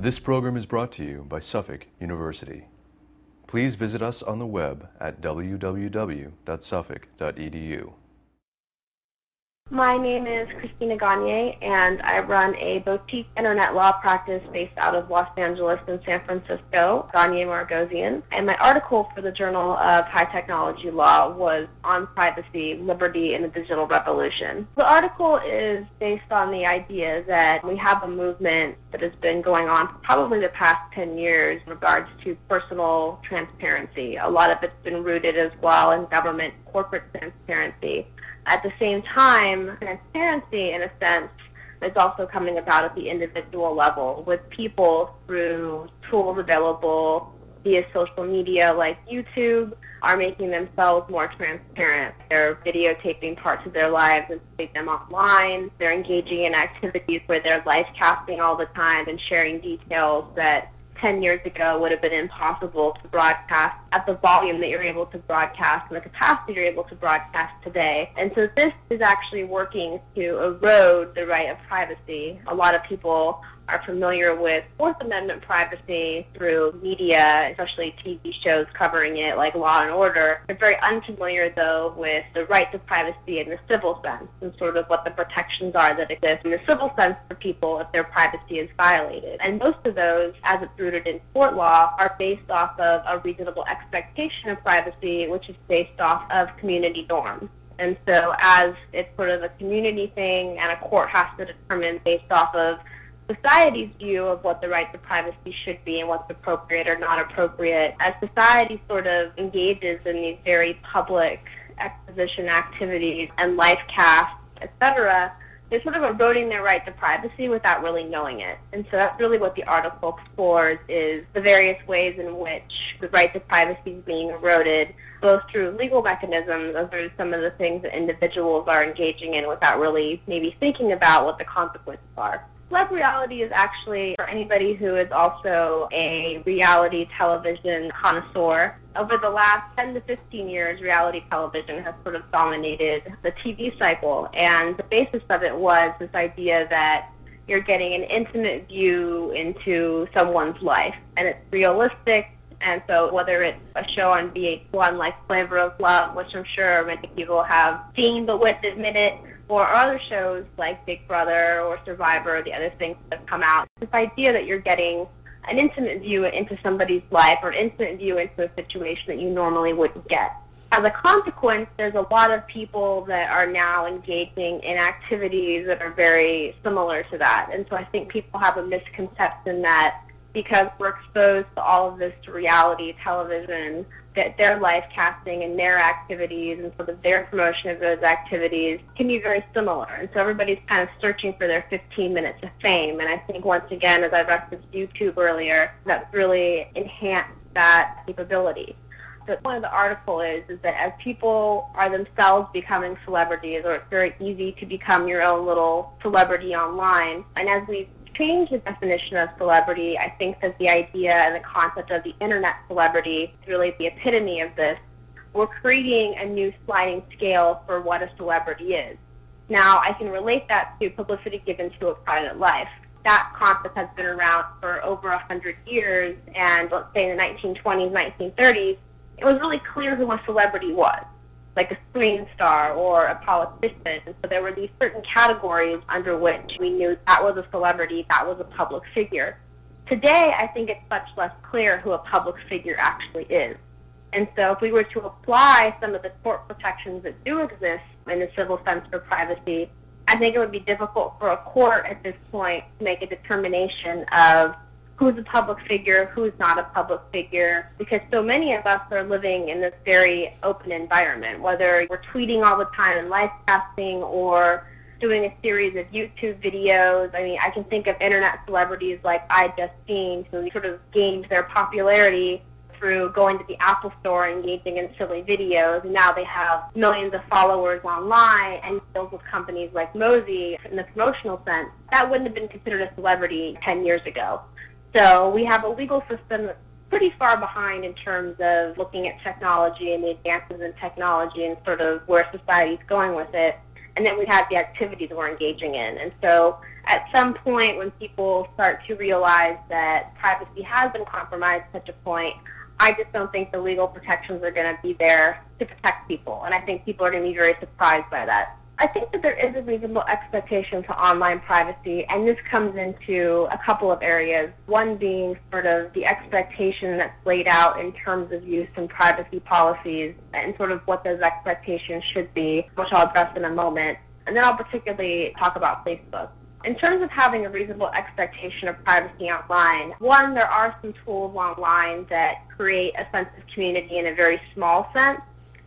This program is brought to you by Suffolk University. Please visit us on the web at www.suffolk.edu. My name is Christina Gagnier, and I run a boutique internet law practice based out of Los Angeles and San Francisco, Gagnier Margossian. And my article for the Journal of High Technology Law was on privacy, liberty, and the digital revolution. The article is based on the idea that we have a movement that has been going on for probably the past 10 years in regards to personal transparency. A lot of it's been rooted as well in government corporate transparency. At the same time, transparency, in a sense, is also coming about at the individual level with people through tools available via social media like YouTube are making themselves more transparent. They're videotaping parts of their lives and putting them online. They're engaging in activities where they're live casting all the time and sharing details that 10 years ago would have been impossible to broadcast at the volume that you're able to broadcast and the capacity you're able to broadcast today. And so this is actually working to erode the right of privacy. A lot of people are familiar with Fourth Amendment privacy through media, especially TV shows covering it like Law and Order. They're very unfamiliar, though, with the right to privacy in the civil sense and sort of what the protections are that exist in the civil sense for people if their privacy is violated. And most of those, as it's rooted in tort law, are based off of a reasonable expectation of privacy, which is based off of community norms. And so as it's sort of a community thing and a court has to determine based off of society's view of what the right to privacy should be and what's appropriate or not appropriate, as society sort of engages in these very public exposition activities and life casts, etc., they're sort of eroding their right to privacy without really knowing it. And so that's really what the article explores is the various ways in which the right to privacy is being eroded, both through legal mechanisms as through some of the things that individuals are engaging in without really maybe thinking about what the consequences are. Web reality is actually for anybody who is also a reality television connoisseur. Over the last 10 to 15 years, reality television has sort of dominated the TV cycle. And the basis of it was this idea that you're getting an intimate view into someone's life. And it's realistic. And so whether it's a show on VH1 like Flavor of Love, which I'm sure many people have seen but wouldn't admit it, or other shows like Big Brother or Survivor, or the other things that have come out. This idea that you're getting an intimate view into somebody's life or an intimate view into a situation that you normally wouldn't get. As a consequence, there's a lot of people that are now engaging in activities that are very similar to that. And so I think people have a misconception that because we're exposed to all of this reality television, that their life casting and their activities and sort of their promotion of those activities can be very similar. And so everybody's kind of searching for their 15 minutes of fame. And I think once again, as I referenced YouTube earlier, that's really enhanced that capability. So one of the article is is that as people are themselves becoming celebrities, or it's very easy to become your own little celebrity online, and as we change the definition of celebrity, I think that the idea and the concept of the internet celebrity is really the epitome of this. We're creating a new sliding scale for what a celebrity is. Now, I can relate that to publicity given to a private life. That concept has been around for over 100 years, and let's say in the 1920s, 1930s, it was really clear who a celebrity was like a screen star or a politician. So there were these certain categories under which we knew that was a celebrity, that was a public figure. Today, I think it's much less clear who a public figure actually is. And so if we were to apply some of the court protections that do exist in the civil sense for privacy, I think it would be difficult for a court at this point to make a determination of who's a public figure, who's not a public figure, because so many of us are living in this very open environment, whether we're tweeting all the time and live casting or doing a series of YouTube videos. I mean, I can think of internet celebrities like iJustine who sort of gained their popularity through going to the Apple Store, engaging in silly videos. And now they have millions of followers online and deals with companies like Mozy in the promotional sense. That wouldn't have been considered a celebrity 10 years ago. So we have a legal system that's pretty far behind in terms of looking at technology and the advances in technology and sort of where society's going with it. and then we have the activities we're engaging in. And so at some point when people start to realize that privacy has been compromised to such a point, I just don't think the legal protections are going to be there to protect people. And I think people are going to be very surprised by that. I think that there is a reasonable expectation for online privacy, and this comes into a couple of areas. One being sort of the expectation that's laid out in terms of use and privacy policies, and sort of what those expectations should be, which I'll address in a moment. And then I'll particularly talk about Facebook. In terms of having a reasonable expectation of privacy online, one, there are some tools online that create a sense of community in a very small sense.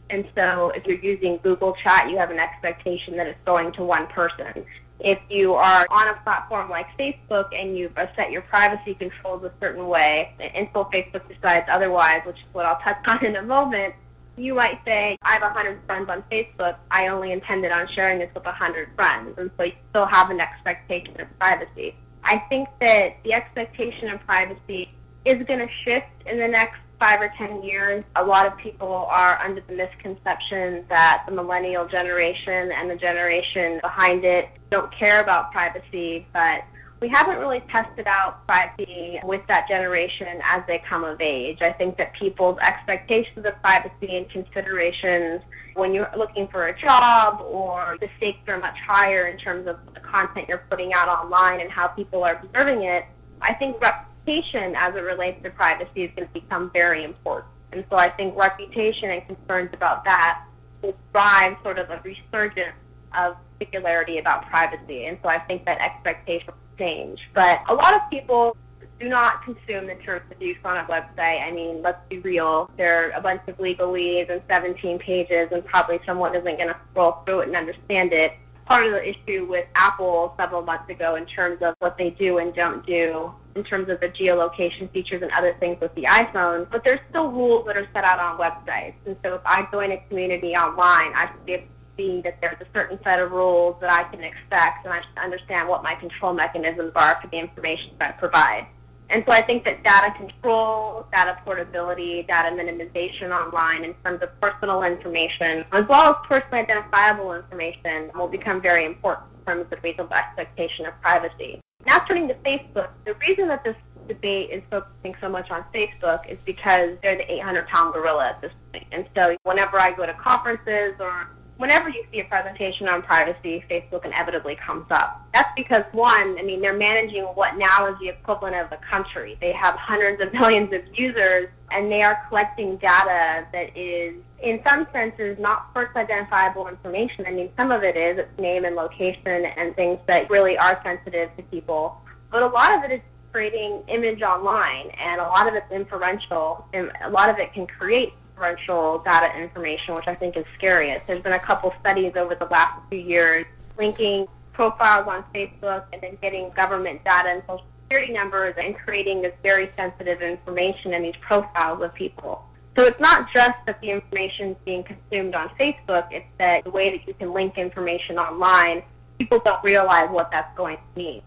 And so if you're using Google Chat, you have an expectation that it's going to one person. If you are on a platform like Facebook and you've set your privacy controls a certain way and until Facebook decides otherwise, which is what I'll touch on in a moment, you might say, I have 100 friends on Facebook. I only intended on sharing this with 100 friends. And so you still have an expectation of privacy. I think that the expectation of privacy is going to shift in the next five or ten years. A lot of people are under the misconception that the millennial generation and the generation behind it don't care about privacy, but we haven't really tested out privacy with that generation as they come of age. I think that people's expectations of privacy and considerations when you're looking for a job or the stakes are much higher in terms of the content you're putting out online and how people are observing it, I think reputation as it relates to privacy is going to become very important. And so I think reputation and concerns about that will drive sort of a resurgence of particularity about privacy. And so I think that expectation will change. But a lot of people do not consume the terms of use on a website. I mean, let's be real. There are a bunch of legalese and 17 pages, and probably someone isn't going to scroll through it and understand it. Part of the issue with Apple several months ago in terms of what they do and don't do in terms of the geolocation features and other things with the iPhone, but there's still rules that are set out on websites. And so if I join a community online, I should be able see that there's a certain set of rules that I can expect, and I should understand what my control mechanisms are for the information that I provide. And so I think that data control, data portability, data minimization online in terms of personal information, as well as personally identifiable information, will become very important in terms of reasonable expectation of privacy. Now turning to Facebook, the reason that this debate is focusing so much on Facebook is because they're the 800-pound gorilla at this point. And so whenever I go to conferences or whenever you see a presentation on privacy, Facebook inevitably comes up. That's because, one, I mean, they're managing what now is the equivalent of a country. They have hundreds of millions of users, and they are collecting data that is, in some senses, not first identifiable information. I mean, some of it is, it's name and location and things that really are sensitive to people. But a lot of it is creating image online, and a lot of it's inferential, and a lot of it can create inferential data information, which I think is scariest. There's been a couple studies over the last few years linking profiles on Facebook and then getting government data and social security numbers and creating this very sensitive information in these profiles of people. So it's not just that the information is being consumed on Facebook, it's that the way that you can link information online, people don't realize what that's going to mean.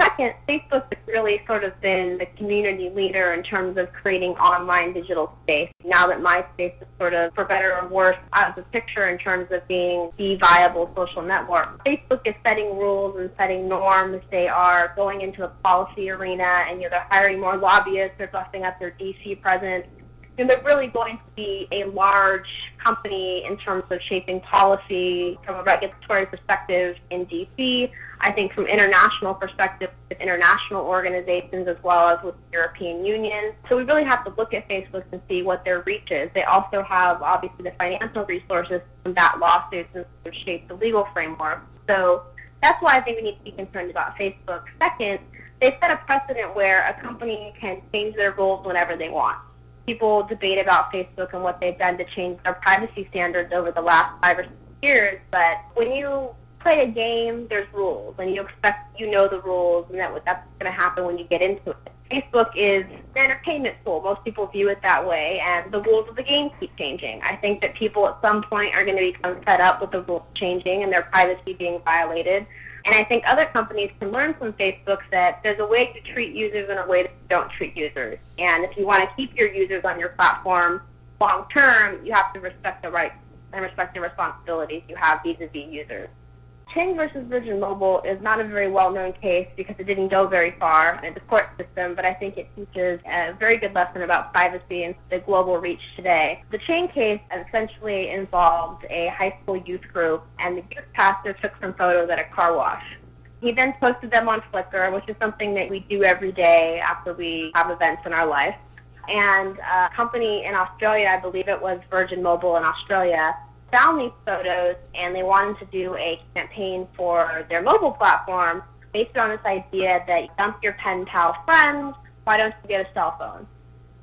Second, Facebook has really sort of been the community leader in terms of creating online digital space. Now that MySpace is sort of, for better or worse, out of the picture in terms of being the viable social network, Facebook is setting rules and setting norms. They are going into the policy arena and you know, they're hiring more lobbyists. They're busting up their DC presence and they're really going to be a large company in terms of shaping policy from a regulatory perspective in DC. I think from international perspective with international organizations as well as with the European Union. So we really have to look at Facebook and see what their reach is. They also have obviously the financial resources to combat lawsuits and sort of shape the legal framework. So that's why I think we need to be concerned about Facebook. Second, they set a precedent where a company can change their rules whenever they want people debate about Facebook and what they've done to change their privacy standards over the last five or six years, but when you play a game, there's rules, and you expect you know the rules, and that that's going to happen when you get into it. Facebook is an entertainment tool. Most people view it that way, and the rules of the game keep changing. I think that people at some point are going to become fed up with the rules changing and their privacy being violated. And I think other companies can learn from Facebook that there's a way to treat users and a way to don't treat users. And if you want to keep your users on your platform long term, you have to respect the rights and respect the responsibilities you have vis-a-vis users. Chang versus Virgin Mobile is not a very well-known case because it didn't go very far in the court system, but I think it teaches a very good lesson about privacy and the global reach today. The Chang case essentially involved a high school youth group, and the youth pastor took some photos at a car wash. He then posted them on Flickr, which is something that we do every day after we have events in our life. And a company in Australia, I believe it was Virgin Mobile in Australia, found these photos and they wanted to do a campaign for their mobile platform based on this idea that dump your pen pal friends, why don't you get a cell phone?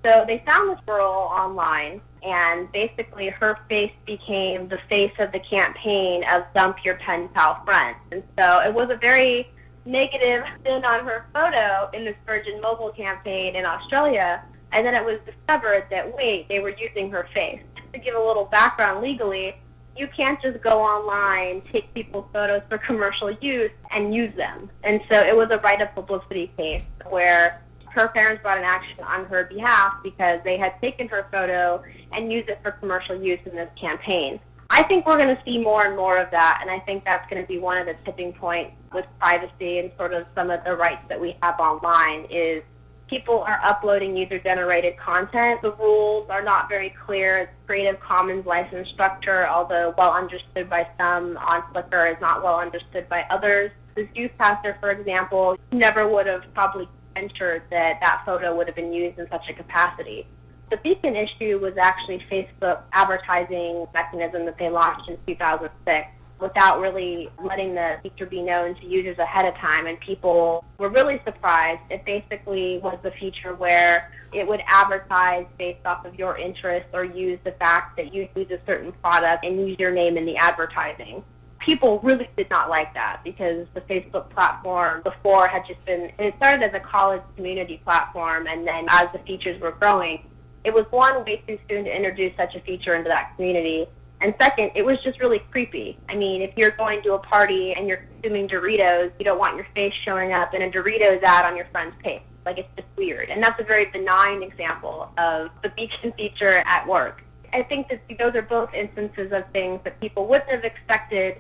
So they found this girl online and basically her face became the face of the campaign of dump your pen pal friend. And so it was a very negative spin on her photo in this Virgin Mobile campaign in Australia. And then it was discovered that, wait, they were using her face. To give a little background legally, you can't just go online, take people's photos for commercial use, and use them. And so it was a right of publicity case where her parents brought an action on her behalf because they had taken her photo and used it for commercial use in this campaign. I think we're going to see more and more of that, and I think that's going to be one of the tipping points with privacy and sort of some of the rights that we have online is people are uploading user-generated content. The rules are not very clear. Creative Commons license structure, although well understood by some on Flickr, is not well understood by others. This youth pastor, for example, never would have probably ventured that that photo would have been used in such a capacity. The beacon issue was actually Facebook advertising mechanism that they launched in 2006 without really letting the feature be known to users ahead of time. And people were really surprised. It basically was a feature where it would advertise based off of your interest or use the fact that you use a certain product and use your name in the advertising. People really did not like that because the Facebook platform before had just been, it started as a college community platform and then as the features were growing, it was one way too soon to introduce such a feature into that community. And second, it was just really creepy. I mean, if you're going to a party and you're consuming Doritos, you don't want your face showing up in a Doritos ad on your friend's page. Like, it's just weird. And that's a very benign example of the beacon feature at work. I think that those are both instances of things that people wouldn't have expected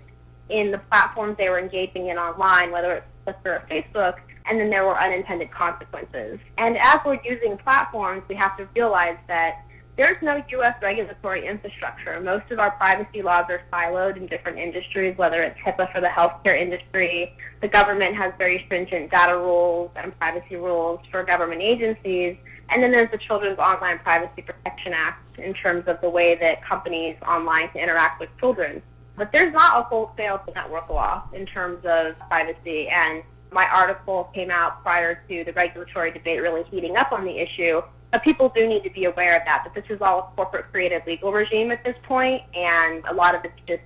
in the platforms they were engaging in online, whether it's Twitter or Facebook, and then there were unintended consequences. And as we're using platforms, we have to realize that there's no U.S. regulatory infrastructure. Most of our privacy laws are siloed in different industries, whether it's HIPAA for the healthcare industry. The government has very stringent data rules and privacy rules for government agencies. And then there's the Children's Online Privacy Protection Act in terms of the way that companies online can interact with children. But there's not a wholesale network law in terms of privacy. And my article came out prior to the regulatory debate really heating up on the issue. But people do need to be aware of that, that this is all a corporate created legal regime at this point, and a lot of it's just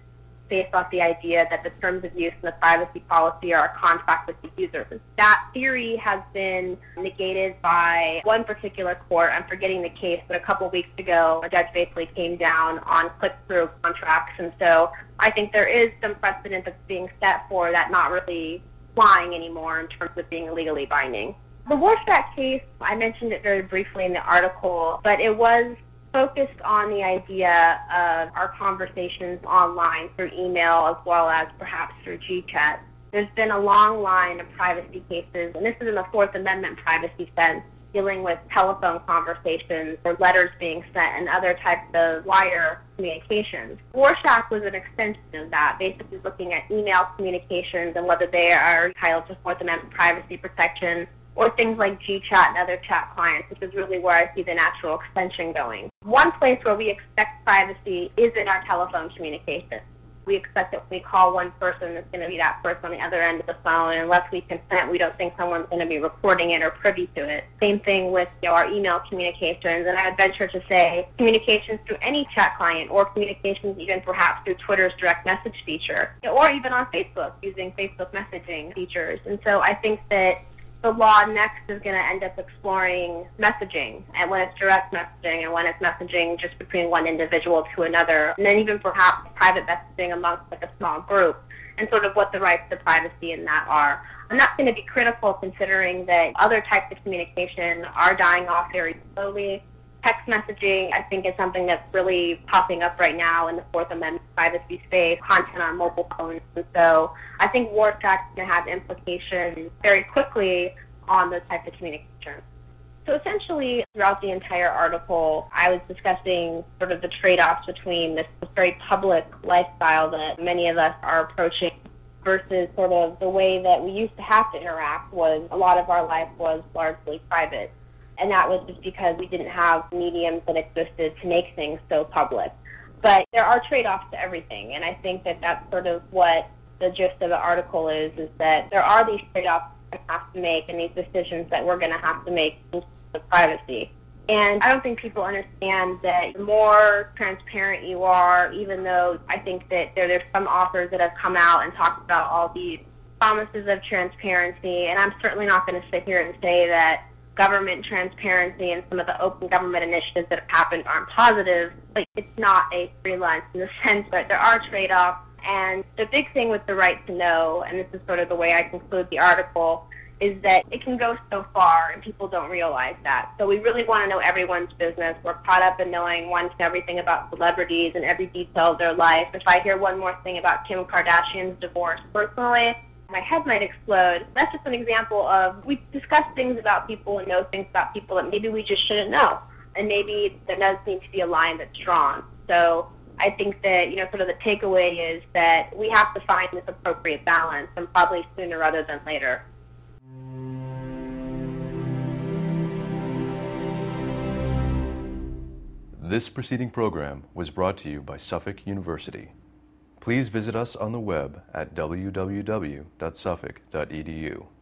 based off the idea that the terms of use and the privacy policy are a contract with the users. That theory has been negated by one particular court. I'm forgetting the case, but a couple of weeks ago, a judge basically came down on click-through contracts, and so I think there is some precedent that's being set for that not really flying anymore in terms of being legally binding. The Warshak case, I mentioned it very briefly in the article, but it was focused on the idea of our conversations online through email as well as perhaps through GChat. There's been a long line of privacy cases, and this is in the Fourth Amendment privacy sense, dealing with telephone conversations or letters being sent and other types of wire communications. Warshak was an extension of that, basically looking at email communications and whether they are entitled to Fourth Amendment privacy protection or things like GChat and other chat clients, which is really where I see the natural extension going. One place where we expect privacy is in our telephone communication. We expect that when we call one person, it's going to be that person on the other end of the phone. And unless we consent, we don't think someone's going to be recording it or privy to it. Same thing with you know, our email communications. And I would venture to say communications through any chat client or communications even perhaps through Twitter's direct message feature or even on Facebook using Facebook messaging features. And so I think that the law next is going to end up exploring messaging and when it's direct messaging and when it's messaging just between one individual to another and then even perhaps private messaging amongst like a small group and sort of what the rights to privacy in that are. And that's going to be critical considering that other types of communication are dying off very slowly. Text messaging, I think, is something that's really popping up right now in the Fourth Amendment privacy space, content on mobile phones. And so I think Act going to have implications very quickly on those types of communications. So essentially, throughout the entire article, I was discussing sort of the trade-offs between this very public lifestyle that many of us are approaching versus sort of the way that we used to have to interact was a lot of our life was largely private. And that was just because we didn't have mediums that existed to make things so public. But there are trade-offs to everything, and I think that that's sort of what the gist of the article is, is that there are these trade-offs we have to make and these decisions that we're going to have to make in privacy. And I don't think people understand that the more transparent you are, even though I think that there, there's some authors that have come out and talked about all these promises of transparency, and I'm certainly not going to sit here and say that government transparency and some of the open government initiatives that have happened aren't positive, but it's not a free lunch in the sense that there are trade-offs. And the big thing with the right to know, and this is sort of the way I conclude the article, is that it can go so far and people don't realize that. So we really want to know everyone's business. We're caught up in knowing one to everything about celebrities and every detail of their life. If I hear one more thing about Kim Kardashian's divorce personally, my head might explode. That's just an example of we discuss things about people and know things about people that maybe we just shouldn't know. And maybe there does need to be a line that's drawn. So I think that, you know, sort of the takeaway is that we have to find this appropriate balance and probably sooner rather than later. This preceding program was brought to you by Suffolk University. Please visit us on the web at www.suffolk.edu.